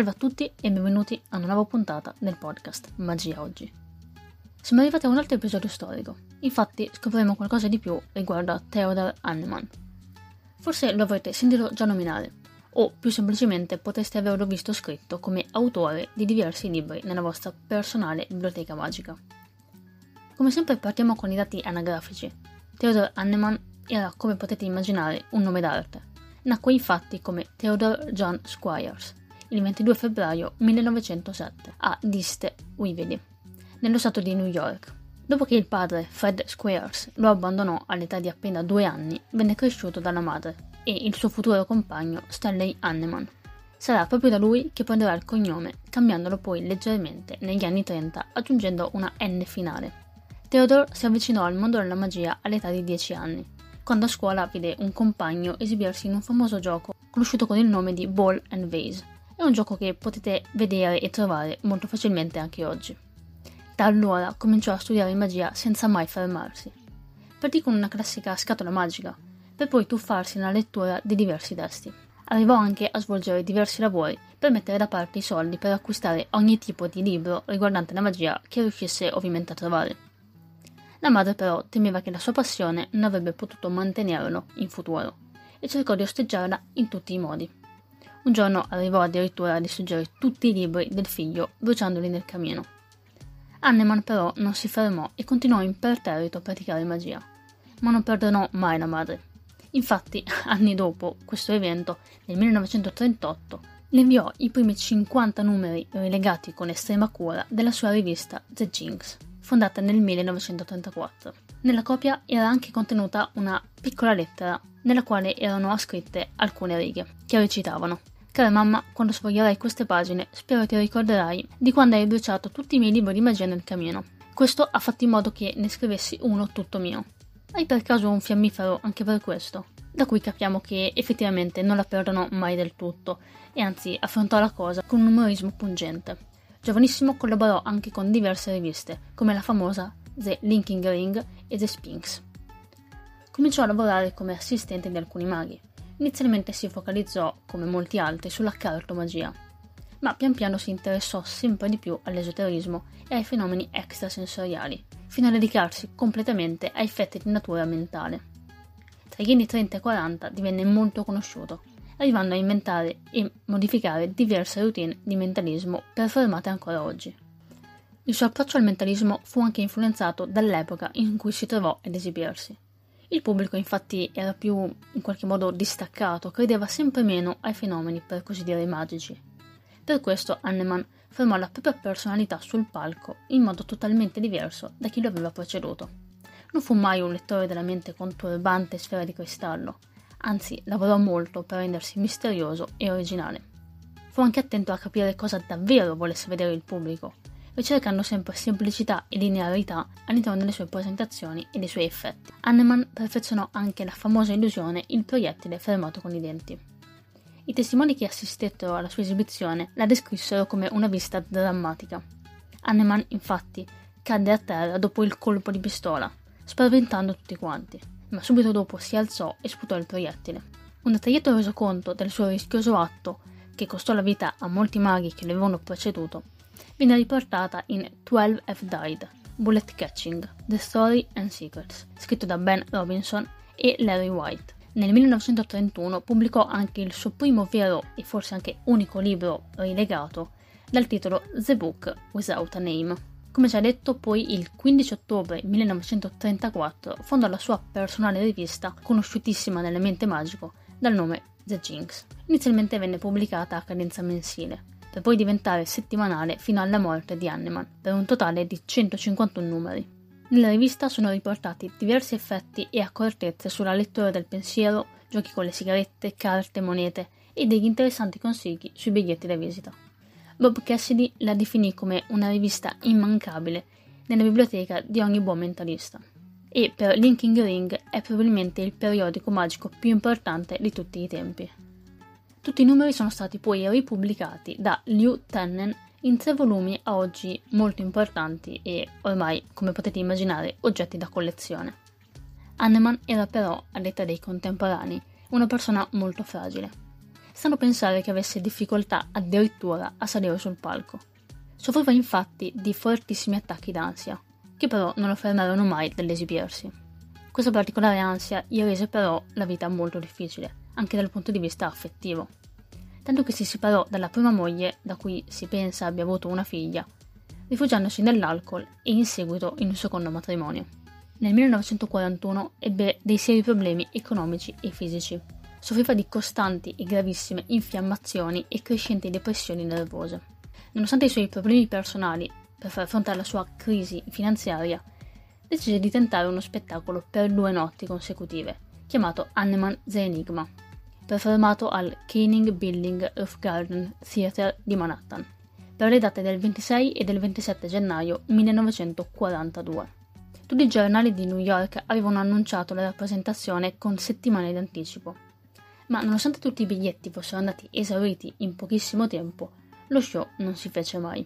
Salve a tutti e benvenuti a una nuova puntata del podcast Magia Oggi. Siamo arrivati a un altro episodio storico, infatti scopriremo qualcosa di più riguardo a Theodor Hanneman. Forse lo avrete sentito già nominare, o più semplicemente potreste averlo visto scritto come autore di diversi libri nella vostra personale biblioteca magica. Come sempre partiamo con i dati anagrafici. Theodor Hanneman era, come potete immaginare, un nome d'arte. Nacque infatti come Theodore John Squires il 22 febbraio 1907 a Diste, Wivedi, nello stato di New York. Dopo che il padre, Fred Squires, lo abbandonò all'età di appena due anni, venne cresciuto dalla madre e il suo futuro compagno Stanley Hanneman. Sarà proprio da lui che prenderà il cognome, cambiandolo poi leggermente negli anni 30 aggiungendo una N finale. Theodore si avvicinò al mondo della magia all'età di 10 anni, quando a scuola vide un compagno esibirsi in un famoso gioco conosciuto con il nome di Ball and Vase, è un gioco che potete vedere e trovare molto facilmente anche oggi. Da allora cominciò a studiare magia senza mai fermarsi. Partì con una classica scatola magica, per poi tuffarsi nella lettura di diversi testi. Arrivò anche a svolgere diversi lavori per mettere da parte i soldi per acquistare ogni tipo di libro riguardante la magia che riuscisse ovviamente a trovare. La madre però temeva che la sua passione non avrebbe potuto mantenerlo in futuro e cercò di osteggiarla in tutti i modi. Un giorno arrivò addirittura a distruggere tutti i libri del figlio, bruciandoli nel camino. Hanneman però non si fermò e continuò imperterrito a praticare magia, ma non perdonò mai la madre. Infatti, anni dopo questo evento, nel 1938, le inviò i primi 50 numeri rilegati con estrema cura della sua rivista The Jinx, fondata nel 1934. Nella copia era anche contenuta una piccola lettera nella quale erano ascritte alcune righe, che recitavano Cara mamma, quando sfoglierai queste pagine, spero ti ricorderai di quando hai bruciato tutti i miei libri di magia nel camino. Questo ha fatto in modo che ne scrivessi uno tutto mio. Hai per caso un fiammifero anche per questo? Da cui capiamo che effettivamente non la perdono mai del tutto, e anzi affrontò la cosa con un umorismo pungente. Giovanissimo collaborò anche con diverse riviste, come la famosa The Linking Ring e The Sphinx. Cominciò a lavorare come assistente di alcuni maghi, Inizialmente si focalizzò, come molti altri, sulla cartomagia, ma pian piano si interessò sempre di più all'esoterismo e ai fenomeni extrasensoriali, fino a dedicarsi completamente a effetti di natura mentale. Tra gli anni 30 e 40 divenne molto conosciuto, arrivando a inventare e modificare diverse routine di mentalismo performate ancora oggi. Il suo approccio al mentalismo fu anche influenzato dall'epoca in cui si trovò ad esibirsi. Il pubblico infatti era più in qualche modo distaccato, credeva sempre meno ai fenomeni per così dire magici. Per questo Hanneman formò la propria personalità sul palco in modo totalmente diverso da chi lo aveva preceduto. Non fu mai un lettore della mente con turbante sfera di cristallo, anzi lavorò molto per rendersi misterioso e originale. Fu anche attento a capire cosa davvero volesse vedere il pubblico ricercando sempre semplicità e linearità all'interno delle sue presentazioni e dei suoi effetti. Hanneman perfezionò anche la famosa illusione il proiettile fermato con i denti. I testimoni che assistettero alla sua esibizione la descrissero come una vista drammatica. Hanneman, infatti, cadde a terra dopo il colpo di pistola, spaventando tutti quanti, ma subito dopo si alzò e sputò il proiettile. Un dettagliato resoconto del suo rischioso atto, che costò la vita a molti maghi che lo avevano preceduto, viene riportata in 12 Have Died, Bullet Catching, The Story and Secrets, scritto da Ben Robinson e Larry White. Nel 1931 pubblicò anche il suo primo vero e forse anche unico libro rilegato dal titolo The Book Without a Name. Come già detto, poi il 15 ottobre 1934 fondò la sua personale rivista, conosciutissima nell'ambiente magico, dal nome The Jinx. Inizialmente venne pubblicata a cadenza mensile, per poi diventare settimanale fino alla morte di Hanneman, per un totale di 151 numeri. Nella rivista sono riportati diversi effetti e accortezze sulla lettura del pensiero, giochi con le sigarette, carte, monete e degli interessanti consigli sui biglietti da visita. Bob Cassidy la definì come una rivista immancabile nella biblioteca di ogni buon mentalista. E per Linking Ring è probabilmente il periodico magico più importante di tutti i tempi. Tutti i numeri sono stati poi ripubblicati da Liu Tennen in tre volumi a oggi molto importanti e ormai, come potete immaginare, oggetti da collezione. Hanneman era però, all'età dei contemporanei, una persona molto fragile. stanno a pensare che avesse difficoltà addirittura a salire sul palco. Soffriva infatti di fortissimi attacchi d'ansia, che però non lo fermarono mai dall'esibirsi. Questa particolare ansia gli rese però la vita molto difficile, anche dal punto di vista affettivo. Tanto che si separò dalla prima moglie, da cui si pensa abbia avuto una figlia, rifugiandosi nell'alcol e in seguito in un secondo matrimonio. Nel 1941 ebbe dei seri problemi economici e fisici. Soffriva di costanti e gravissime infiammazioni e crescenti depressioni nervose. Nonostante i suoi problemi personali per far fronte alla sua crisi finanziaria, decise di tentare uno spettacolo per due notti consecutive, chiamato Anneman The Enigma, performato al Keening Building of Garden Theatre di Manhattan, per le date del 26 e del 27 gennaio 1942. Tutti i giornali di New York avevano annunciato la rappresentazione con settimane d'anticipo, ma nonostante tutti i biglietti fossero andati esauriti in pochissimo tempo, lo show non si fece mai.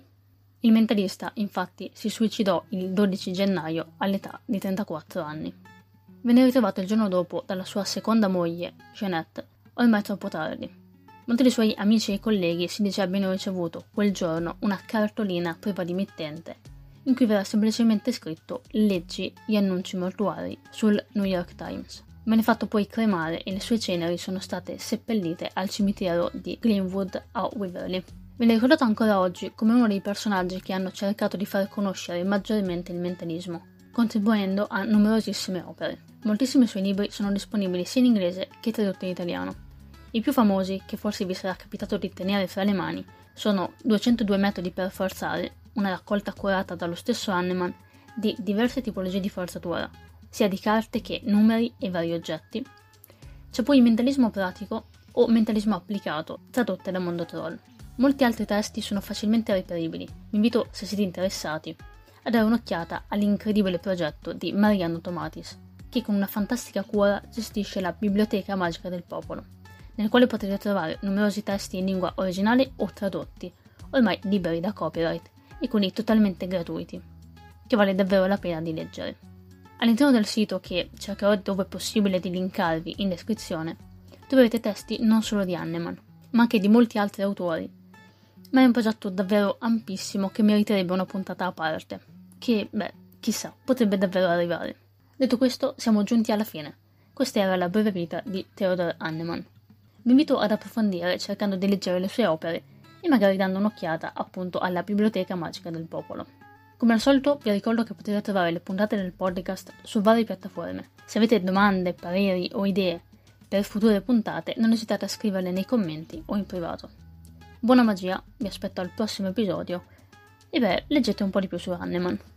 Il mentalista, infatti, si suicidò il 12 gennaio all'età di 34 anni. Venne ritrovato il giorno dopo dalla sua seconda moglie, Jeanette, ormai troppo tardi. Molti dei suoi amici e colleghi si dice abbiano ricevuto quel giorno una cartolina priva di mittente, in cui verrà semplicemente scritto Leggi gli annunci mortuari sul New York Times. Venne fatto poi cremare e le sue ceneri sono state seppellite al cimitero di Greenwood a Waverly. Viene ricordato ancora oggi come uno dei personaggi che hanno cercato di far conoscere maggiormente il mentalismo, contribuendo a numerosissime opere. Moltissimi suoi libri sono disponibili sia in inglese che tradotti in italiano. I più famosi, che forse vi sarà capitato di tenere fra le mani, sono 202 metodi per forzare, una raccolta curata dallo stesso Hanneman di diverse tipologie di forzatura, sia di carte che numeri e vari oggetti. C'è poi il mentalismo pratico o mentalismo applicato, tradotte da Mondo Troll. Molti altri testi sono facilmente reperibili. Vi invito, se siete interessati, a dare un'occhiata all'incredibile progetto di Mariano Tomatis, che con una fantastica cura gestisce la Biblioteca Magica del Popolo, nel quale potete trovare numerosi testi in lingua originale o tradotti, ormai liberi da copyright e quindi totalmente gratuiti, che vale davvero la pena di leggere. All'interno del sito, che cercherò dove possibile di linkarvi in descrizione, troverete testi non solo di Hanneman, ma anche di molti altri autori ma è un progetto davvero ampissimo che meriterebbe una puntata a parte, che, beh, chissà, potrebbe davvero arrivare. Detto questo, siamo giunti alla fine. Questa era la breve vita di Theodor Hanneman. Vi invito ad approfondire cercando di leggere le sue opere e magari dando un'occhiata appunto alla Biblioteca Magica del Popolo. Come al solito vi ricordo che potete trovare le puntate del podcast su varie piattaforme. Se avete domande, pareri o idee per future puntate non esitate a scriverle nei commenti o in privato. Buona magia, vi aspetto al prossimo episodio e beh, leggete un po' di più su Hanneman.